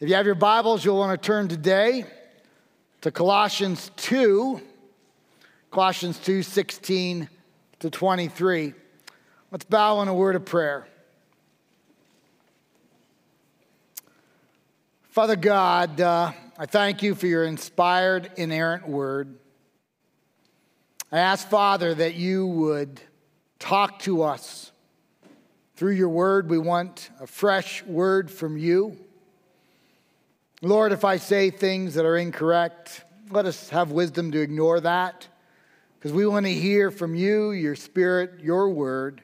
If you have your Bibles, you'll want to turn today to Colossians 2, Colossians 2 16 to 23. Let's bow in a word of prayer. Father God, uh, I thank you for your inspired, inerrant word. I ask, Father, that you would talk to us through your word. We want a fresh word from you. Lord, if I say things that are incorrect, let us have wisdom to ignore that because we want to hear from you, your spirit, your word.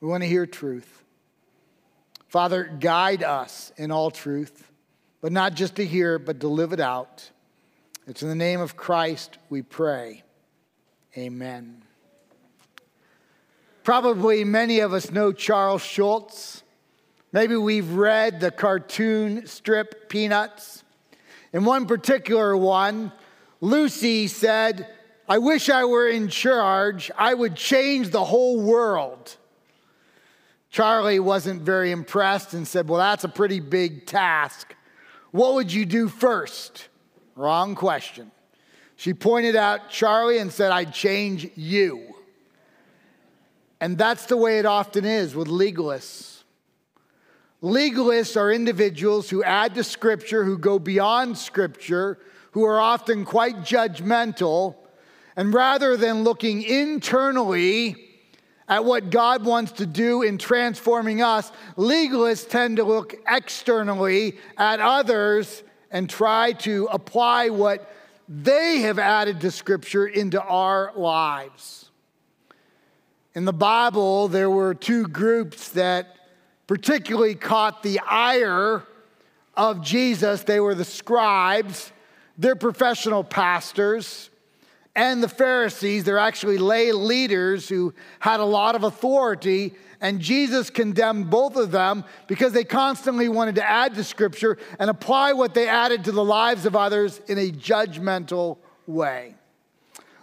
We want to hear truth. Father, guide us in all truth, but not just to hear, but to live it out. It's in the name of Christ we pray. Amen. Probably many of us know Charles Schulz. Maybe we've read the cartoon strip Peanuts. In one particular one, Lucy said, I wish I were in charge. I would change the whole world. Charlie wasn't very impressed and said, Well, that's a pretty big task. What would you do first? Wrong question. She pointed out Charlie and said, I'd change you. And that's the way it often is with legalists. Legalists are individuals who add to Scripture, who go beyond Scripture, who are often quite judgmental. And rather than looking internally at what God wants to do in transforming us, legalists tend to look externally at others and try to apply what they have added to Scripture into our lives. In the Bible, there were two groups that particularly caught the ire of Jesus. They were the scribes, they're professional pastors, and the Pharisees. They're actually lay leaders who had a lot of authority. And Jesus condemned both of them because they constantly wanted to add to Scripture and apply what they added to the lives of others in a judgmental way.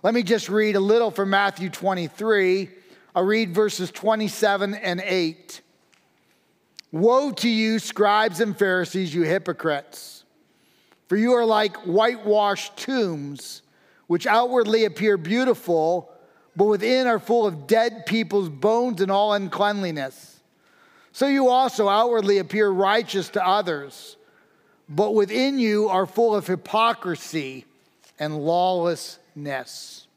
Let me just read a little from Matthew 23. I'll read verses 27 and 8. Woe to you, scribes and Pharisees, you hypocrites! For you are like whitewashed tombs, which outwardly appear beautiful, but within are full of dead people's bones and all uncleanliness. So you also outwardly appear righteous to others, but within you are full of hypocrisy and lawlessness.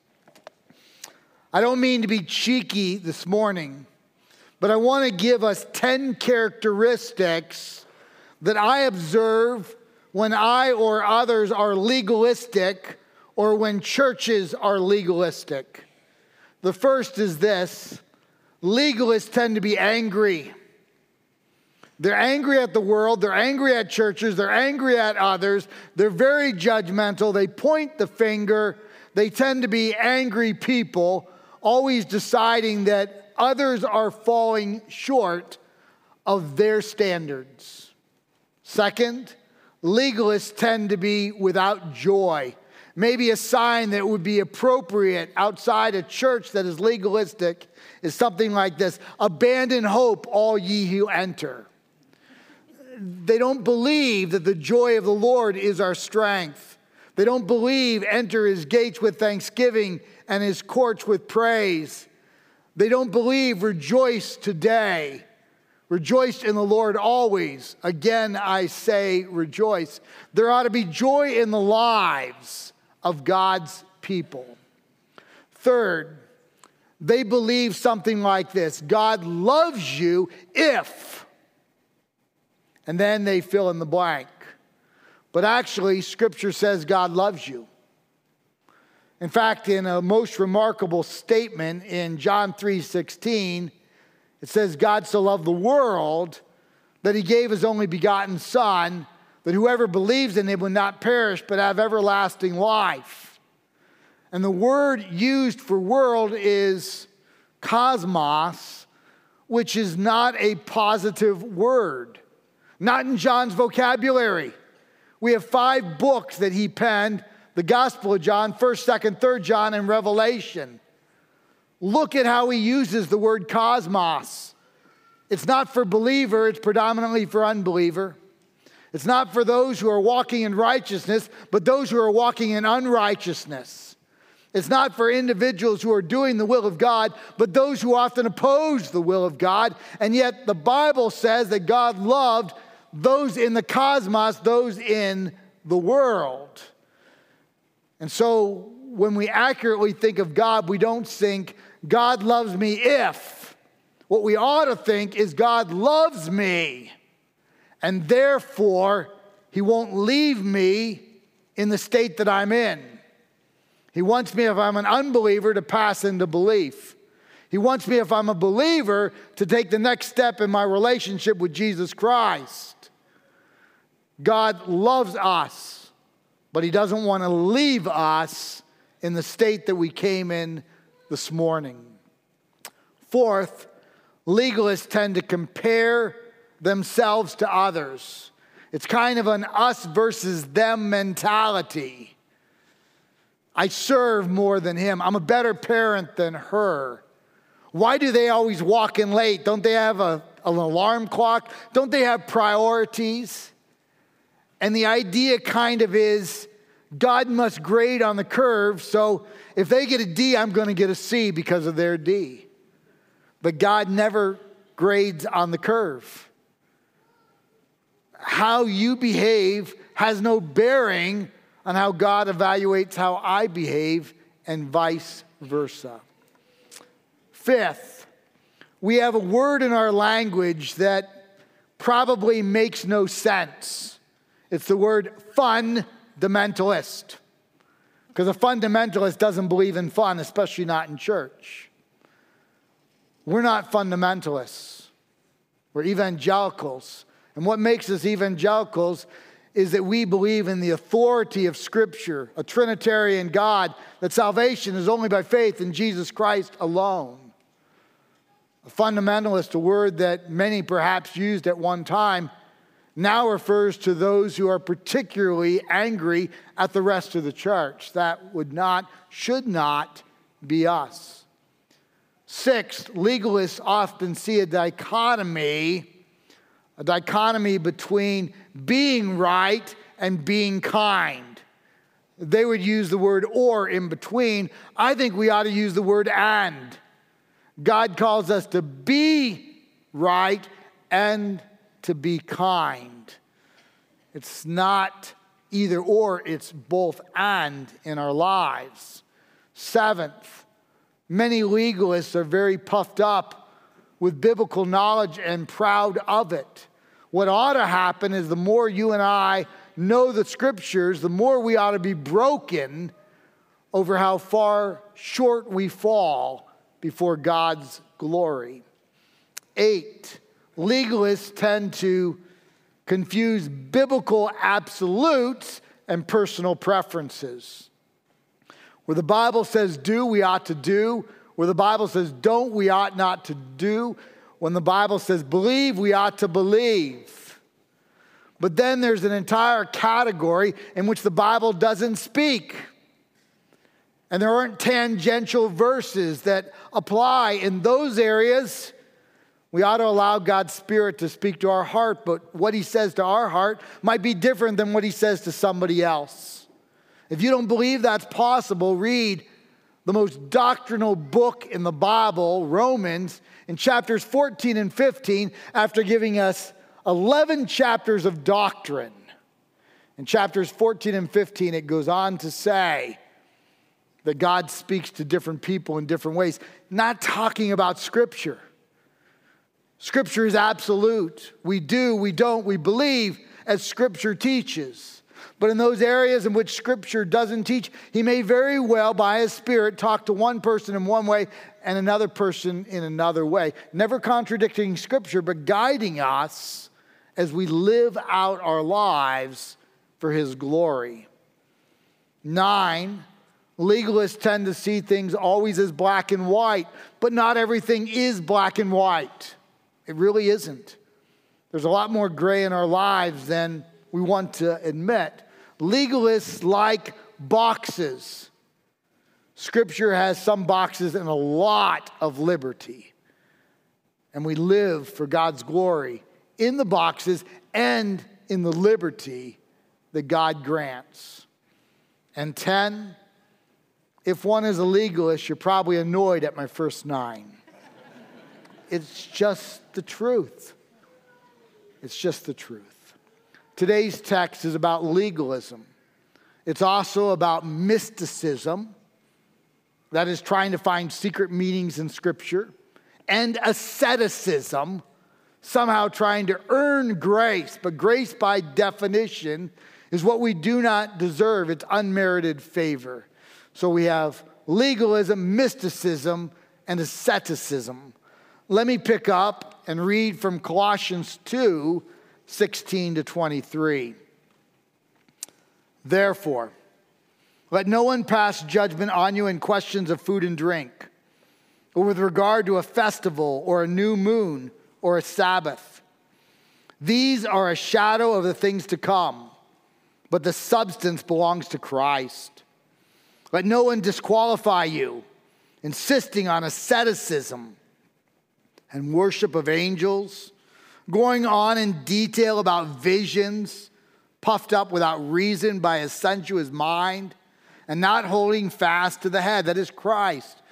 I don't mean to be cheeky this morning but I want to give us 10 characteristics that I observe when I or others are legalistic or when churches are legalistic. The first is this legalists tend to be angry. They're angry at the world, they're angry at churches, they're angry at others, they're very judgmental, they point the finger, they tend to be angry people, always deciding that others are falling short of their standards. Second, legalists tend to be without joy. Maybe a sign that would be appropriate outside a church that is legalistic is something like this Abandon hope, all ye who enter. They don't believe that the joy of the Lord is our strength. They don't believe enter his gates with thanksgiving and his courts with praise. They don't believe, rejoice today. Rejoice in the Lord always. Again, I say rejoice. There ought to be joy in the lives of God's people. Third, they believe something like this God loves you if, and then they fill in the blank. But actually, Scripture says God loves you. In fact, in a most remarkable statement in John 3:16, it says God so loved the world that he gave his only begotten son that whoever believes in him would not perish but have everlasting life. And the word used for world is cosmos, which is not a positive word, not in John's vocabulary. We have five books that he penned the Gospel of John, 1st, 2nd, 3rd John, and Revelation. Look at how he uses the word cosmos. It's not for believer, it's predominantly for unbeliever. It's not for those who are walking in righteousness, but those who are walking in unrighteousness. It's not for individuals who are doing the will of God, but those who often oppose the will of God. And yet the Bible says that God loved those in the cosmos, those in the world. And so when we accurately think of God, we don't think, God loves me if. What we ought to think is, God loves me, and therefore, He won't leave me in the state that I'm in. He wants me, if I'm an unbeliever, to pass into belief. He wants me, if I'm a believer, to take the next step in my relationship with Jesus Christ. God loves us, but He doesn't want to leave us in the state that we came in this morning. Fourth, legalists tend to compare themselves to others. It's kind of an us versus them mentality. I serve more than him. I'm a better parent than her. Why do they always walk in late? Don't they have a, an alarm clock? Don't they have priorities? And the idea kind of is God must grade on the curve, so if they get a D, I'm going to get a C because of their D. But God never grades on the curve. How you behave has no bearing on how God evaluates how I behave, and vice versa. Fifth, we have a word in our language that probably makes no sense. It's the word fundamentalist. Because a fundamentalist doesn't believe in fun, especially not in church. We're not fundamentalists, we're evangelicals. And what makes us evangelicals is that we believe in the authority of Scripture, a Trinitarian God, that salvation is only by faith in Jesus Christ alone. A fundamentalist, a word that many perhaps used at one time, now refers to those who are particularly angry at the rest of the church. That would not, should not be us. Sixth, legalists often see a dichotomy, a dichotomy between being right and being kind. They would use the word or in between. I think we ought to use the word and. God calls us to be right and to be kind. It's not either or, it's both and in our lives. Seventh, many legalists are very puffed up with biblical knowledge and proud of it. What ought to happen is the more you and I know the scriptures, the more we ought to be broken over how far short we fall before God's glory. Eight, legalists tend to confuse biblical absolutes and personal preferences. Where the Bible says do, we ought to do. Where the Bible says don't, we ought not to do. When the Bible says believe, we ought to believe. But then there's an entire category in which the Bible doesn't speak. And there aren't tangential verses that apply in those areas. We ought to allow God's Spirit to speak to our heart, but what He says to our heart might be different than what He says to somebody else. If you don't believe that's possible, read the most doctrinal book in the Bible, Romans, in chapters 14 and 15, after giving us 11 chapters of doctrine. In chapters 14 and 15, it goes on to say that God speaks to different people in different ways, not talking about Scripture. Scripture is absolute. We do, we don't, we believe as Scripture teaches. But in those areas in which Scripture doesn't teach, He may very well, by His Spirit, talk to one person in one way and another person in another way. Never contradicting Scripture, but guiding us as we live out our lives for His glory. Nine, legalists tend to see things always as black and white, but not everything is black and white. It really isn't. There's a lot more gray in our lives than we want to admit. Legalists like boxes. Scripture has some boxes and a lot of liberty. And we live for God's glory in the boxes and in the liberty that God grants. And 10, if one is a legalist, you're probably annoyed at my first nine. It's just the truth. It's just the truth. Today's text is about legalism. It's also about mysticism, that is, trying to find secret meanings in Scripture, and asceticism, somehow trying to earn grace. But grace, by definition, is what we do not deserve, it's unmerited favor. So we have legalism, mysticism, and asceticism. Let me pick up and read from Colossians 2 16 to 23. Therefore, let no one pass judgment on you in questions of food and drink, or with regard to a festival, or a new moon, or a Sabbath. These are a shadow of the things to come, but the substance belongs to Christ. Let no one disqualify you, insisting on asceticism and worship of angels, going on in detail about visions puffed up without reason by a sensuous mind, and not holding fast to the head, that is Christ.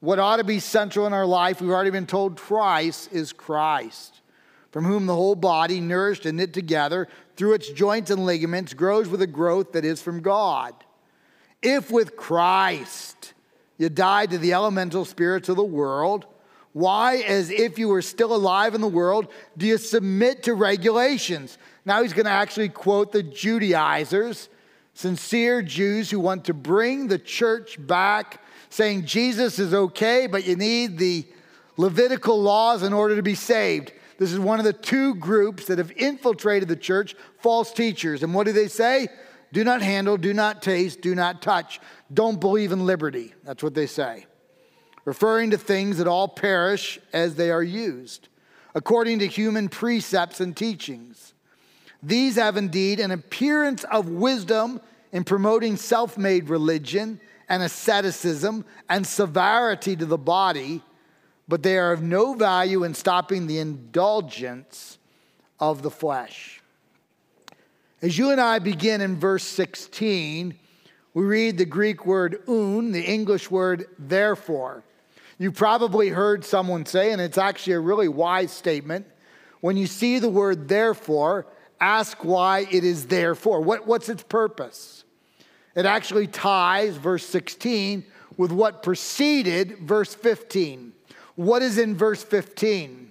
What ought to be central in our life, we've already been told twice, is Christ, from whom the whole body, nourished and knit together through its joints and ligaments, grows with a growth that is from God. If with Christ you died to the elemental spirits of the world, why, as if you were still alive in the world, do you submit to regulations? Now he's going to actually quote the Judaizers, sincere Jews who want to bring the church back, saying Jesus is okay, but you need the Levitical laws in order to be saved. This is one of the two groups that have infiltrated the church, false teachers. And what do they say? Do not handle, do not taste, do not touch. Don't believe in liberty. That's what they say. Referring to things that all perish as they are used, according to human precepts and teachings. These have indeed an appearance of wisdom in promoting self made religion and asceticism and severity to the body, but they are of no value in stopping the indulgence of the flesh. As you and I begin in verse 16, we read the Greek word oun, the English word therefore. You probably heard someone say, and it's actually a really wise statement, when you see the word therefore, ask why it is there for. What, what's its purpose? It actually ties verse 16 with what preceded verse 15. What is in verse 15?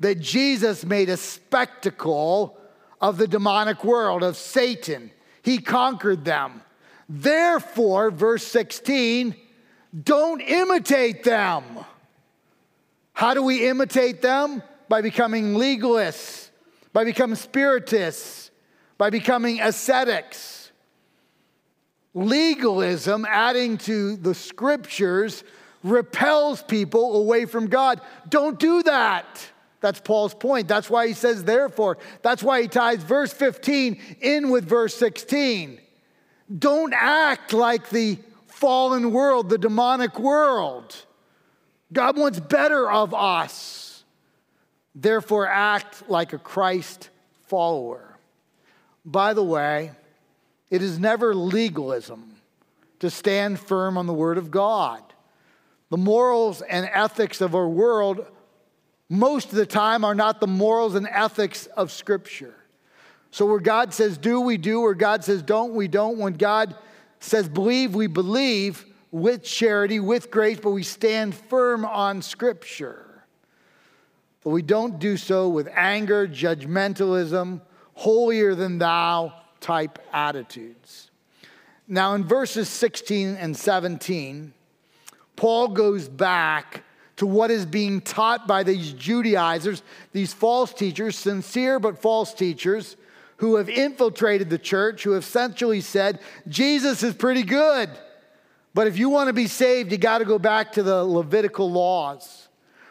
That Jesus made a spectacle of the demonic world, of Satan. He conquered them. Therefore, verse 16, don't imitate them. How do we imitate them? By becoming legalists by becoming spiritists, by becoming ascetics. Legalism, adding to the scriptures, repels people away from God. Don't do that. That's Paul's point. That's why he says, therefore. That's why he ties verse 15 in with verse 16. Don't act like the fallen world, the demonic world. God wants better of us. Therefore, act like a Christ follower. By the way, it is never legalism to stand firm on the Word of God. The morals and ethics of our world, most of the time, are not the morals and ethics of Scripture. So, where God says do, we do, where God says don't, we don't. When God says believe, we believe with charity, with grace, but we stand firm on Scripture but we don't do so with anger, judgmentalism, holier than thou type attitudes. Now, in verses 16 and 17, Paul goes back to what is being taught by these Judaizers, these false teachers, sincere but false teachers, who have infiltrated the church, who have essentially said, Jesus is pretty good. But if you want to be saved, you got to go back to the Levitical laws.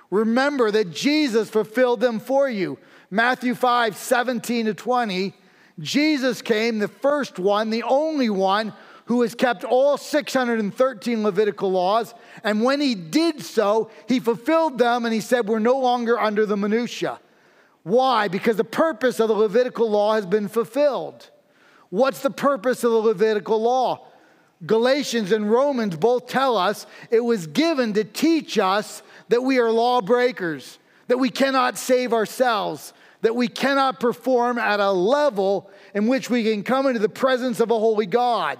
Remember that Jesus fulfilled them for you. Matthew 5 17 to 20. Jesus came, the first one, the only one who has kept all 613 Levitical laws. And when he did so, he fulfilled them and he said, We're no longer under the minutiae. Why? Because the purpose of the Levitical law has been fulfilled. What's the purpose of the Levitical law? Galatians and Romans both tell us it was given to teach us that we are lawbreakers, that we cannot save ourselves, that we cannot perform at a level in which we can come into the presence of a holy God,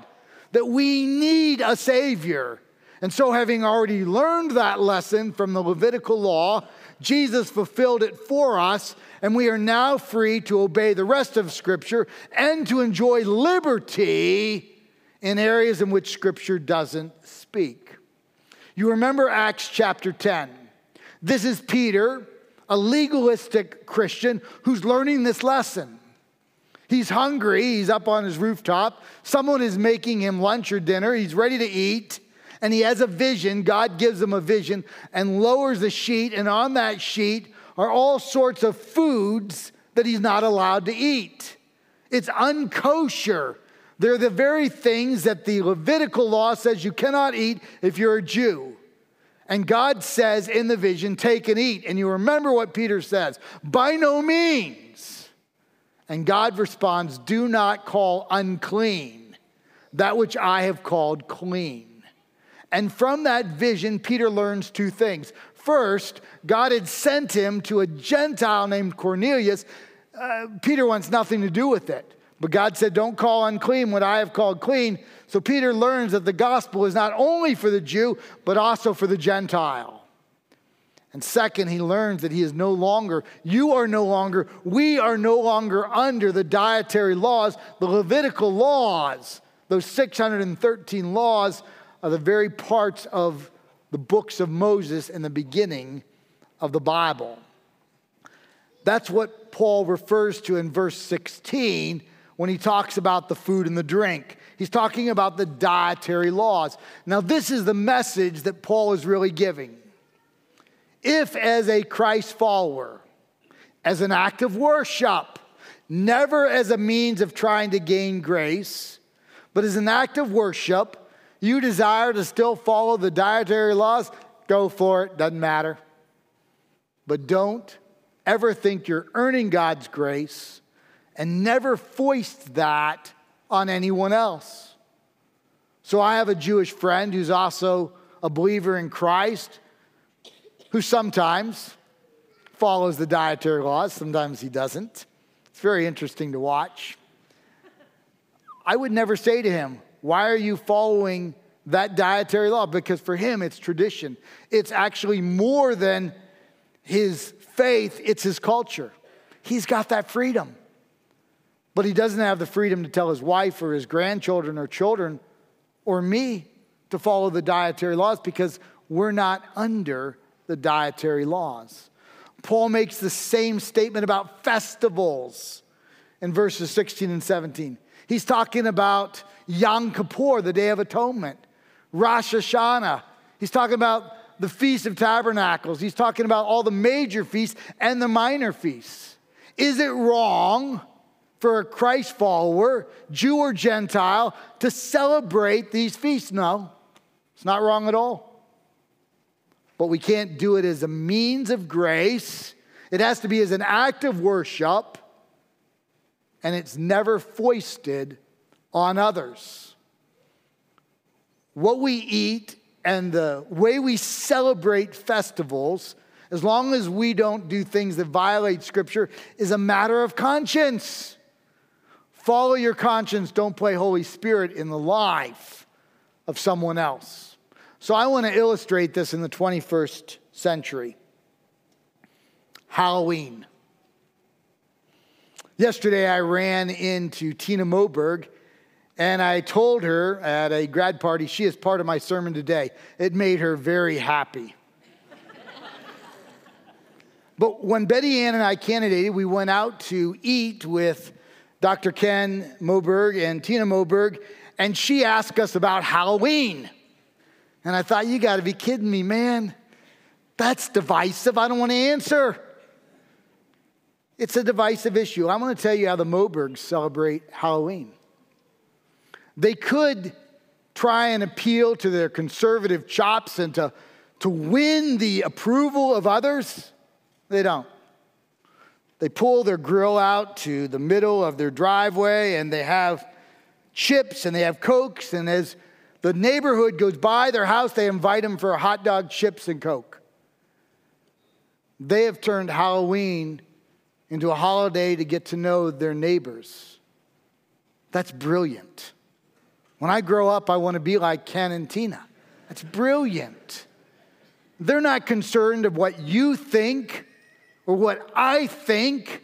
that we need a Savior. And so, having already learned that lesson from the Levitical law, Jesus fulfilled it for us, and we are now free to obey the rest of Scripture and to enjoy liberty in areas in which Scripture doesn't speak. You remember Acts chapter 10. This is Peter, a legalistic Christian who's learning this lesson. He's hungry, he's up on his rooftop. Someone is making him lunch or dinner, he's ready to eat, and he has a vision. God gives him a vision and lowers the sheet, and on that sheet are all sorts of foods that he's not allowed to eat. It's unkosher. They're the very things that the Levitical law says you cannot eat if you're a Jew. And God says in the vision, Take and eat. And you remember what Peter says by no means. And God responds, Do not call unclean that which I have called clean. And from that vision, Peter learns two things. First, God had sent him to a Gentile named Cornelius. Uh, Peter wants nothing to do with it. But God said, Don't call unclean what I have called clean. So Peter learns that the gospel is not only for the Jew, but also for the Gentile. And second, he learns that he is no longer, you are no longer, we are no longer under the dietary laws, the Levitical laws. Those 613 laws are the very parts of the books of Moses in the beginning of the Bible. That's what Paul refers to in verse 16 when he talks about the food and the drink. He's talking about the dietary laws. Now, this is the message that Paul is really giving. If, as a Christ follower, as an act of worship, never as a means of trying to gain grace, but as an act of worship, you desire to still follow the dietary laws, go for it, doesn't matter. But don't ever think you're earning God's grace and never foist that on anyone else. So I have a Jewish friend who's also a believer in Christ who sometimes follows the dietary laws, sometimes he doesn't. It's very interesting to watch. I would never say to him, Why are you following that dietary law? Because for him, it's tradition. It's actually more than his faith, it's his culture. He's got that freedom. But he doesn't have the freedom to tell his wife or his grandchildren or children or me to follow the dietary laws because we're not under the dietary laws. Paul makes the same statement about festivals in verses 16 and 17. He's talking about Yom Kippur, the Day of Atonement, Rosh Hashanah. He's talking about the Feast of Tabernacles. He's talking about all the major feasts and the minor feasts. Is it wrong for a Christ follower, Jew or Gentile, to celebrate these feasts. No, it's not wrong at all. But we can't do it as a means of grace, it has to be as an act of worship, and it's never foisted on others. What we eat and the way we celebrate festivals, as long as we don't do things that violate Scripture, is a matter of conscience. Follow your conscience. Don't play Holy Spirit in the life of someone else. So I want to illustrate this in the 21st century. Halloween. Yesterday I ran into Tina Moberg and I told her at a grad party, she is part of my sermon today. It made her very happy. but when Betty Ann and I candidated, we went out to eat with Dr. Ken Moberg and Tina Moberg, and she asked us about Halloween. And I thought, you got to be kidding me, man. That's divisive. I don't want to answer. It's a divisive issue. I wanna tell you how the Mobergs celebrate Halloween. They could try and appeal to their conservative chops and to, to win the approval of others. They don't. They pull their grill out to the middle of their driveway and they have chips and they have cokes. And as the neighborhood goes by their house, they invite them for hot dog, chips, and coke. They have turned Halloween into a holiday to get to know their neighbors. That's brilliant. When I grow up, I want to be like Ken and Tina. That's brilliant. They're not concerned of what you think or what I think.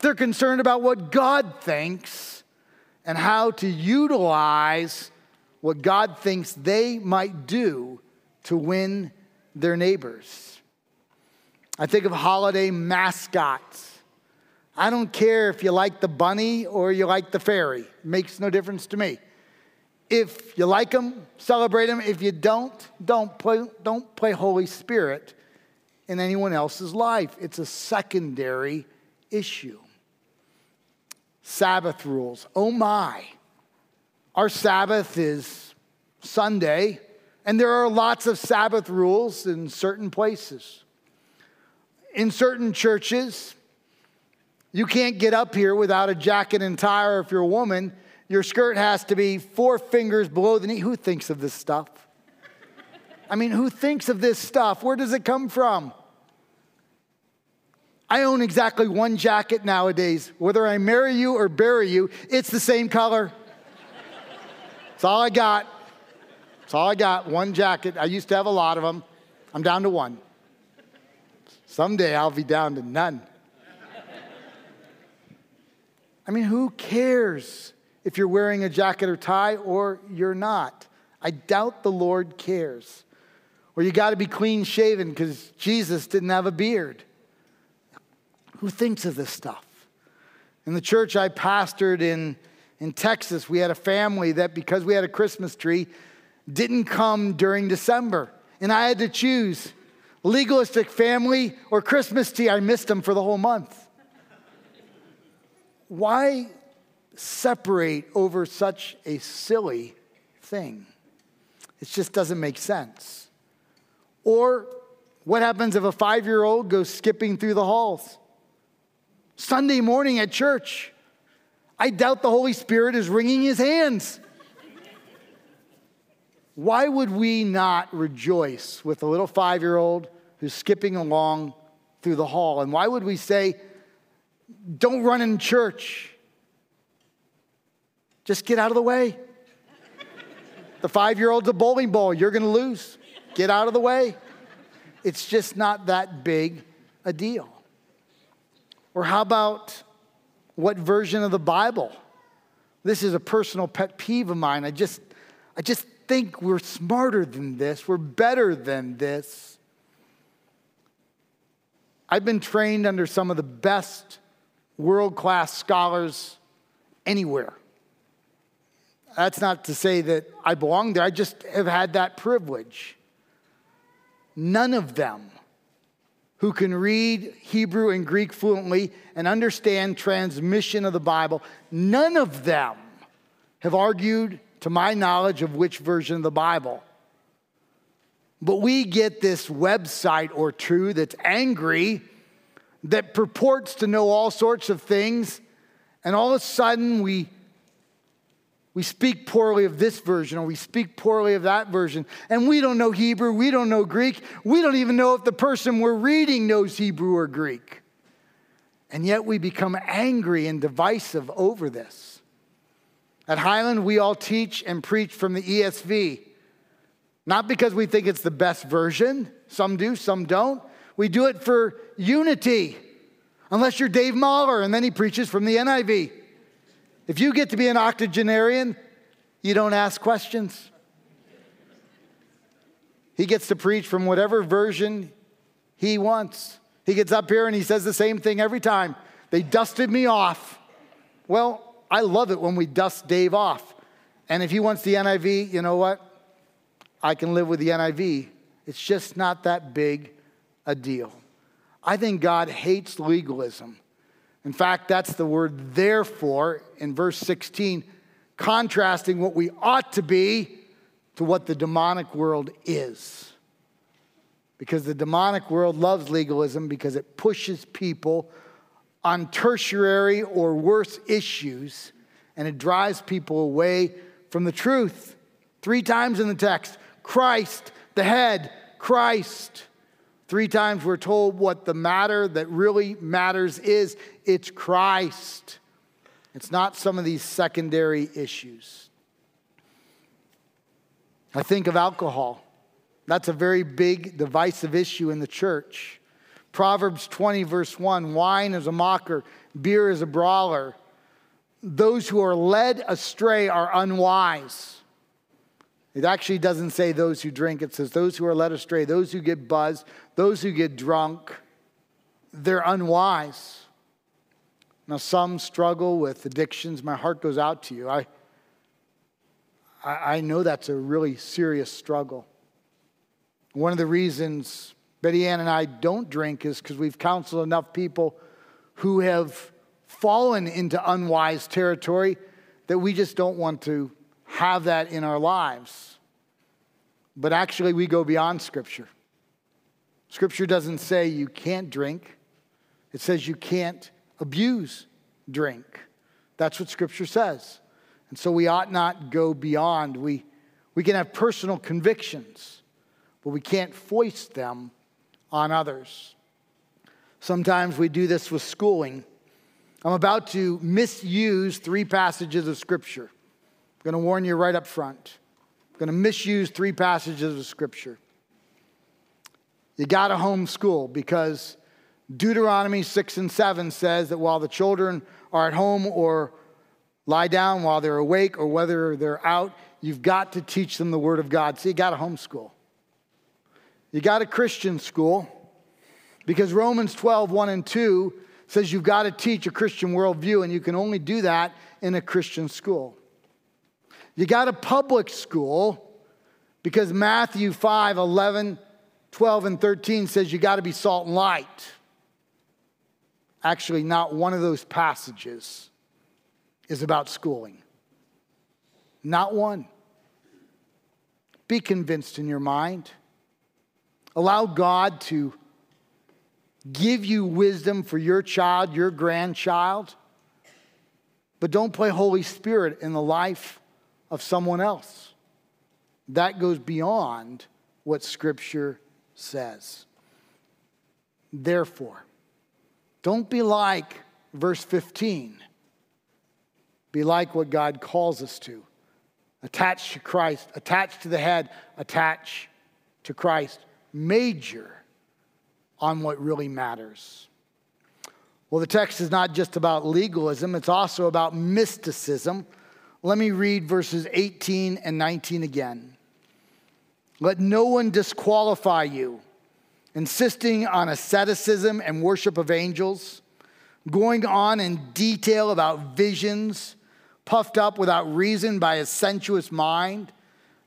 They're concerned about what God thinks and how to utilize what God thinks they might do to win their neighbors. I think of holiday mascots. I don't care if you like the bunny or you like the fairy, it makes no difference to me. If you like them, celebrate them. If you don't, don't play, don't play Holy Spirit in anyone else's life. It's a secondary issue. Sabbath rules. Oh my. Our Sabbath is Sunday, and there are lots of Sabbath rules in certain places. In certain churches, you can't get up here without a jacket and tie, or if you're a woman, your skirt has to be four fingers below the knee. Who thinks of this stuff? I mean, who thinks of this stuff? Where does it come from? I own exactly one jacket nowadays. Whether I marry you or bury you, it's the same color. It's all I got. It's all I got. One jacket. I used to have a lot of them. I'm down to one. Someday I'll be down to none. I mean, who cares if you're wearing a jacket or tie or you're not? I doubt the Lord cares. Or you got to be clean shaven because Jesus didn't have a beard. Who thinks of this stuff? In the church I pastored in, in Texas, we had a family that, because we had a Christmas tree, didn't come during December. And I had to choose legalistic family or Christmas tree. I missed them for the whole month. Why separate over such a silly thing? It just doesn't make sense. Or what happens if a five year old goes skipping through the halls? Sunday morning at church, I doubt the Holy Spirit is wringing his hands. Why would we not rejoice with a little five year old who's skipping along through the hall? And why would we say, don't run in church? Just get out of the way. The five year old's a bowling ball, you're gonna lose. Get out of the way. It's just not that big a deal. Or how about what version of the Bible? This is a personal pet peeve of mine. I just, I just think we're smarter than this, we're better than this. I've been trained under some of the best world class scholars anywhere. That's not to say that I belong there, I just have had that privilege. None of them who can read Hebrew and Greek fluently and understand transmission of the Bible, none of them have argued, to my knowledge, of which version of the Bible. But we get this website or two that's angry, that purports to know all sorts of things, and all of a sudden we we speak poorly of this version or we speak poorly of that version. And we don't know Hebrew, we don't know Greek, we don't even know if the person we're reading knows Hebrew or Greek. And yet we become angry and divisive over this. At Highland, we all teach and preach from the ESV. Not because we think it's the best version, some do, some don't. We do it for unity. Unless you're Dave Mahler, and then he preaches from the NIV. If you get to be an octogenarian, you don't ask questions. He gets to preach from whatever version he wants. He gets up here and he says the same thing every time. They dusted me off. Well, I love it when we dust Dave off. And if he wants the NIV, you know what? I can live with the NIV. It's just not that big a deal. I think God hates legalism. In fact, that's the word therefore in verse 16, contrasting what we ought to be to what the demonic world is. Because the demonic world loves legalism because it pushes people on tertiary or worse issues, and it drives people away from the truth. Three times in the text Christ, the head, Christ. Three times we're told what the matter that really matters is it's Christ. It's not some of these secondary issues. I think of alcohol. That's a very big divisive issue in the church. Proverbs 20, verse 1 wine is a mocker, beer is a brawler. Those who are led astray are unwise. It actually doesn't say those who drink, it says those who are led astray, those who get buzzed, those who get drunk, they're unwise. Now, some struggle with addictions. My heart goes out to you. I, I, I know that's a really serious struggle. One of the reasons Betty Ann and I don't drink is because we've counseled enough people who have fallen into unwise territory that we just don't want to have that in our lives. But actually, we go beyond Scripture. Scripture doesn't say you can't drink, it says you can't abuse drink. That's what Scripture says. And so we ought not go beyond. We, we can have personal convictions, but we can't foist them on others. Sometimes we do this with schooling. I'm about to misuse three passages of Scripture. Going to warn you right up front. I'm going to misuse three passages of Scripture. You got to homeschool because Deuteronomy 6 and 7 says that while the children are at home or lie down, while they're awake or whether they're out, you've got to teach them the Word of God. So you got to homeschool. You got a Christian school because Romans 12, 1 and 2 says you've got to teach a Christian worldview, and you can only do that in a Christian school. You got a public school because Matthew 5, 11, 12, and 13 says you got to be salt and light. Actually, not one of those passages is about schooling. Not one. Be convinced in your mind. Allow God to give you wisdom for your child, your grandchild, but don't play Holy Spirit in the life of someone else. That goes beyond what Scripture says. Therefore, don't be like verse 15. Be like what God calls us to. Attach to Christ, attach to the head, attach to Christ major on what really matters. Well, the text is not just about legalism, it's also about mysticism. Let me read verses 18 and 19 again. Let no one disqualify you, insisting on asceticism and worship of angels, going on in detail about visions, puffed up without reason by a sensuous mind,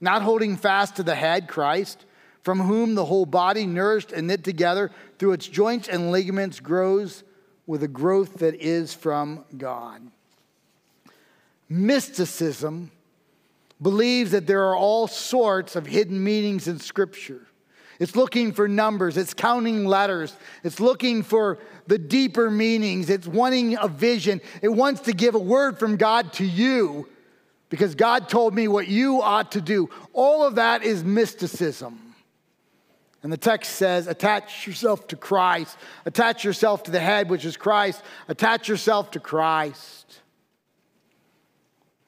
not holding fast to the head, Christ from whom the whole body, nourished and knit together through its joints and ligaments, grows with a growth that is from God. Mysticism believes that there are all sorts of hidden meanings in Scripture. It's looking for numbers, it's counting letters, it's looking for the deeper meanings, it's wanting a vision, it wants to give a word from God to you because God told me what you ought to do. All of that is mysticism. And the text says, attach yourself to Christ. Attach yourself to the head, which is Christ. Attach yourself to Christ.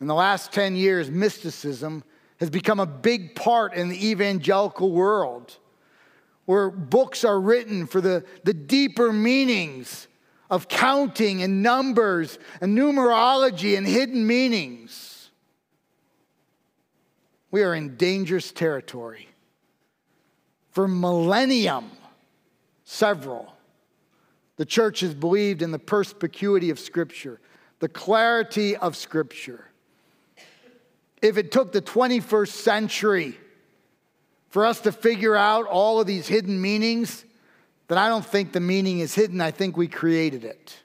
In the last 10 years, mysticism has become a big part in the evangelical world, where books are written for the, the deeper meanings of counting and numbers and numerology and hidden meanings. We are in dangerous territory for millennium, several, the church has believed in the perspicuity of Scripture, the clarity of Scripture. If it took the 21st century for us to figure out all of these hidden meanings, then I don't think the meaning is hidden. I think we created it.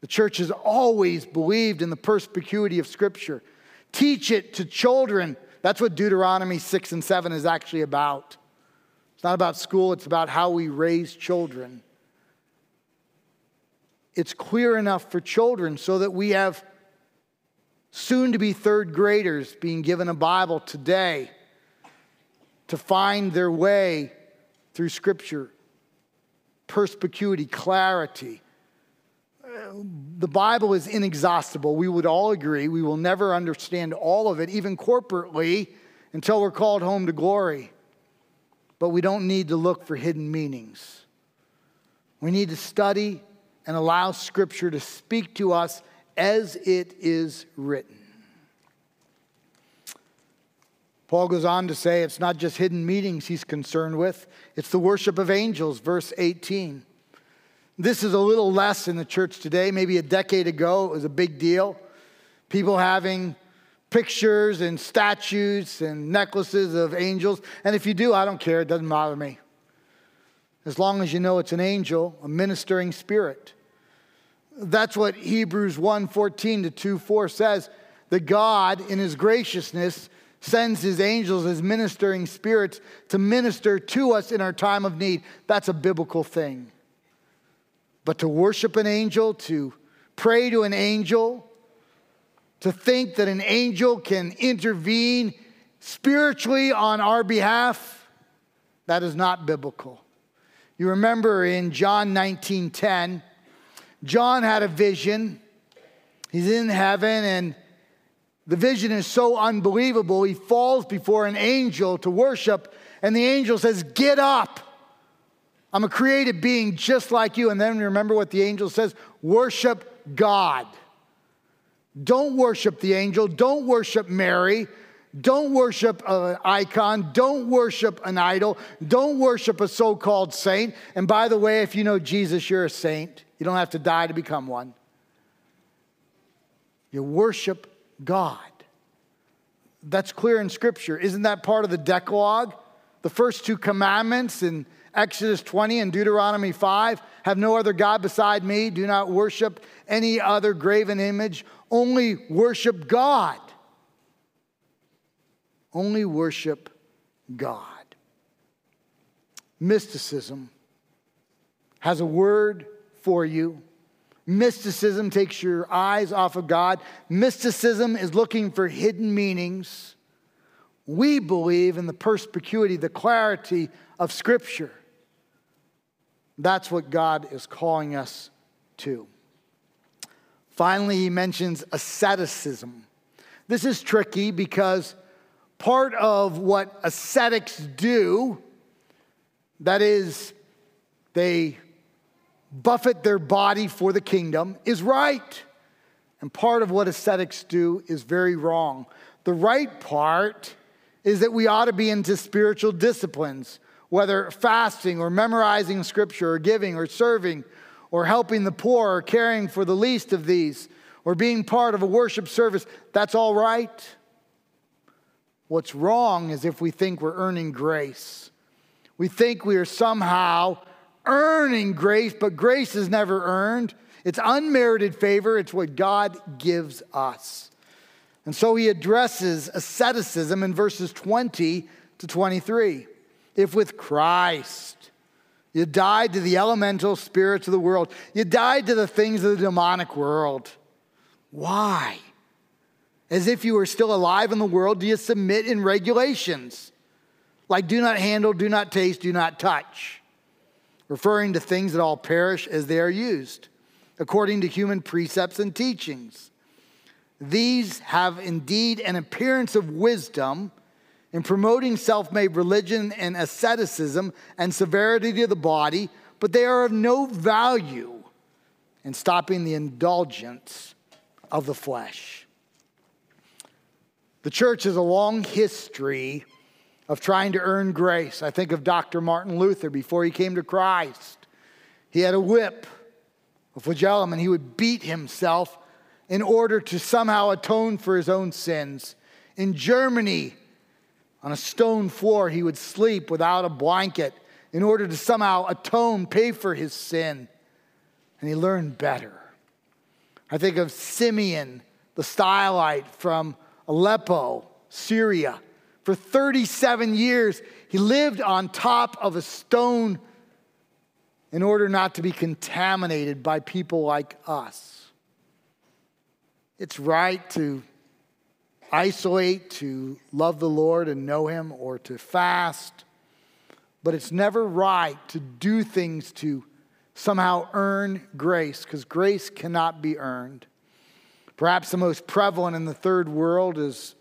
The church has always believed in the perspicuity of Scripture. Teach it to children that's what Deuteronomy 6 and 7 is actually about. It's not about school, it's about how we raise children. it's clear enough for children so that we have soon to be third graders being given a Bible today to find their way through Scripture. Perspicuity, clarity. The Bible is inexhaustible. We would all agree. We will never understand all of it, even corporately, until we're called home to glory. But we don't need to look for hidden meanings. We need to study and allow Scripture to speak to us as it is written. Paul goes on to say it's not just hidden meetings he's concerned with, it's the worship of angels, verse 18. This is a little less in the church today. Maybe a decade ago, it was a big deal. People having pictures and statues and necklaces of angels. And if you do, I don't care, it doesn't bother me. As long as you know it's an angel, a ministering spirit. That's what Hebrews 1 14 to 2 4 says that God, in his graciousness, sends his angels as ministering spirits to minister to us in our time of need. That's a biblical thing. But to worship an angel, to pray to an angel, to think that an angel can intervene spiritually on our behalf, that is not biblical. You remember in John 19 10, John had a vision. He's in heaven, and the vision is so unbelievable. He falls before an angel to worship, and the angel says, Get up. I'm a created being just like you. And then remember what the angel says worship God. Don't worship the angel. Don't worship Mary. Don't worship an icon. Don't worship an idol. Don't worship a so called saint. And by the way, if you know Jesus, you're a saint. You don't have to die to become one. You worship God. That's clear in Scripture. Isn't that part of the Decalogue? The first two commandments in Exodus 20 and Deuteronomy 5 have no other God beside me. Do not worship any other graven image. Only worship God. Only worship God. Mysticism has a word for you. Mysticism takes your eyes off of God. Mysticism is looking for hidden meanings. We believe in the perspicuity, the clarity of Scripture. That's what God is calling us to. Finally, he mentions asceticism. This is tricky because part of what ascetics do, that is, they buffet their body for the kingdom, is right. And part of what ascetics do is very wrong. The right part is that we ought to be into spiritual disciplines, whether fasting or memorizing scripture or giving or serving or helping the poor or caring for the least of these or being part of a worship service. That's all right. What's wrong is if we think we're earning grace. We think we are somehow earning grace, but grace is never earned. It's unmerited favor, it's what God gives us. And so he addresses asceticism in verses 20 to 23. If with Christ you died to the elemental spirits of the world, you died to the things of the demonic world. Why? As if you were still alive in the world, do you submit in regulations? Like do not handle, do not taste, do not touch referring to things that all perish as they are used, according to human precepts and teachings. These have indeed an appearance of wisdom in promoting self made religion and asceticism and severity to the body, but they are of no value in stopping the indulgence of the flesh. The church has a long history of trying to earn grace. I think of Dr. Martin Luther before he came to Christ. He had a whip, a flagellum, and he would beat himself in order to somehow atone for his own sins. In Germany, on a stone floor, he would sleep without a blanket in order to somehow atone, pay for his sin. And he learned better. I think of Simeon, the stylite from Aleppo, Syria. For 37 years, he lived on top of a stone in order not to be contaminated by people like us. It's right to isolate, to love the Lord and know Him, or to fast, but it's never right to do things to somehow earn grace, because grace cannot be earned. Perhaps the most prevalent in the third world is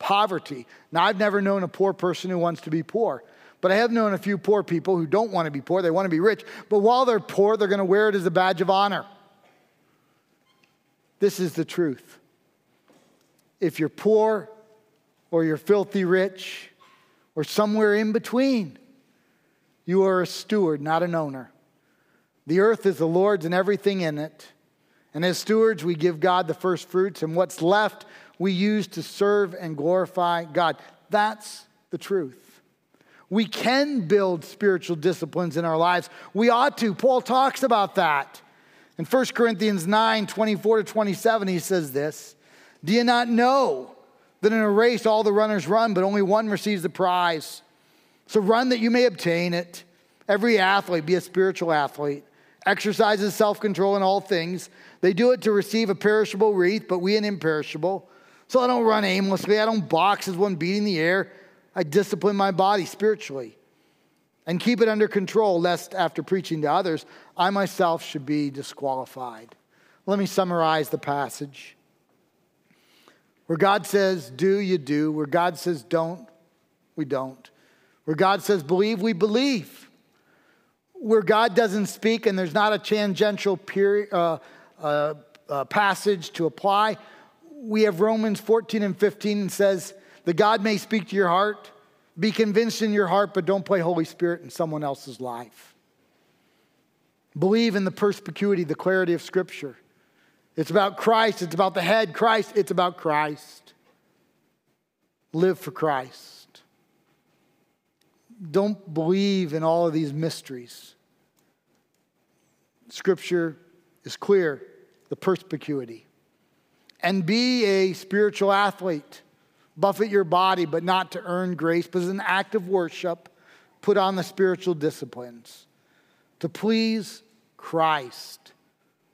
poverty. Now, I've never known a poor person who wants to be poor. But I have known a few poor people who don't want to be poor, they want to be rich. But while they're poor, they're going to wear it as a badge of honor. This is the truth. If you're poor or you're filthy rich or somewhere in between, you are a steward, not an owner. The earth is the Lord's and everything in it. And as stewards, we give God the first fruits, and what's left we use to serve and glorify God. That's the truth. We can build spiritual disciplines in our lives. We ought to. Paul talks about that. In 1 Corinthians 9 24 to 27, he says this Do you not know that in a race all the runners run, but only one receives the prize? So run that you may obtain it. Every athlete, be a spiritual athlete, exercises self control in all things. They do it to receive a perishable wreath, but we an imperishable. So I don't run aimlessly. I don't box as one beating the air. I discipline my body spiritually and keep it under control, lest after preaching to others, I myself should be disqualified. Let me summarize the passage. Where God says, do, you do. Where God says, don't, we don't. Where God says, believe, we believe. Where God doesn't speak and there's not a tangential period, uh, uh, uh, passage to apply, we have Romans 14 and 15 and says, that God may speak to your heart. Be convinced in your heart, but don't play Holy Spirit in someone else's life. Believe in the perspicuity, the clarity of Scripture. It's about Christ, it's about the head, Christ, it's about Christ. Live for Christ. Don't believe in all of these mysteries. Scripture is clear the perspicuity. And be a spiritual athlete buffet your body, but not to earn grace, but as an act of worship, put on the spiritual disciplines to please Christ.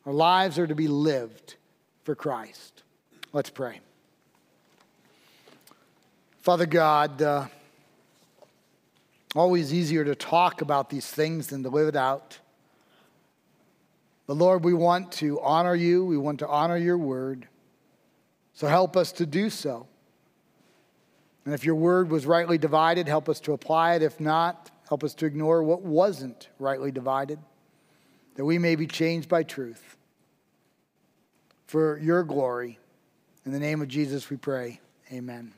Our lives are to be lived for Christ. Let's pray. Father God, uh, always easier to talk about these things than to live it out. But Lord, we want to honor you. We want to honor your word. So help us to do so. And if your word was rightly divided, help us to apply it. If not, help us to ignore what wasn't rightly divided, that we may be changed by truth. For your glory, in the name of Jesus we pray. Amen.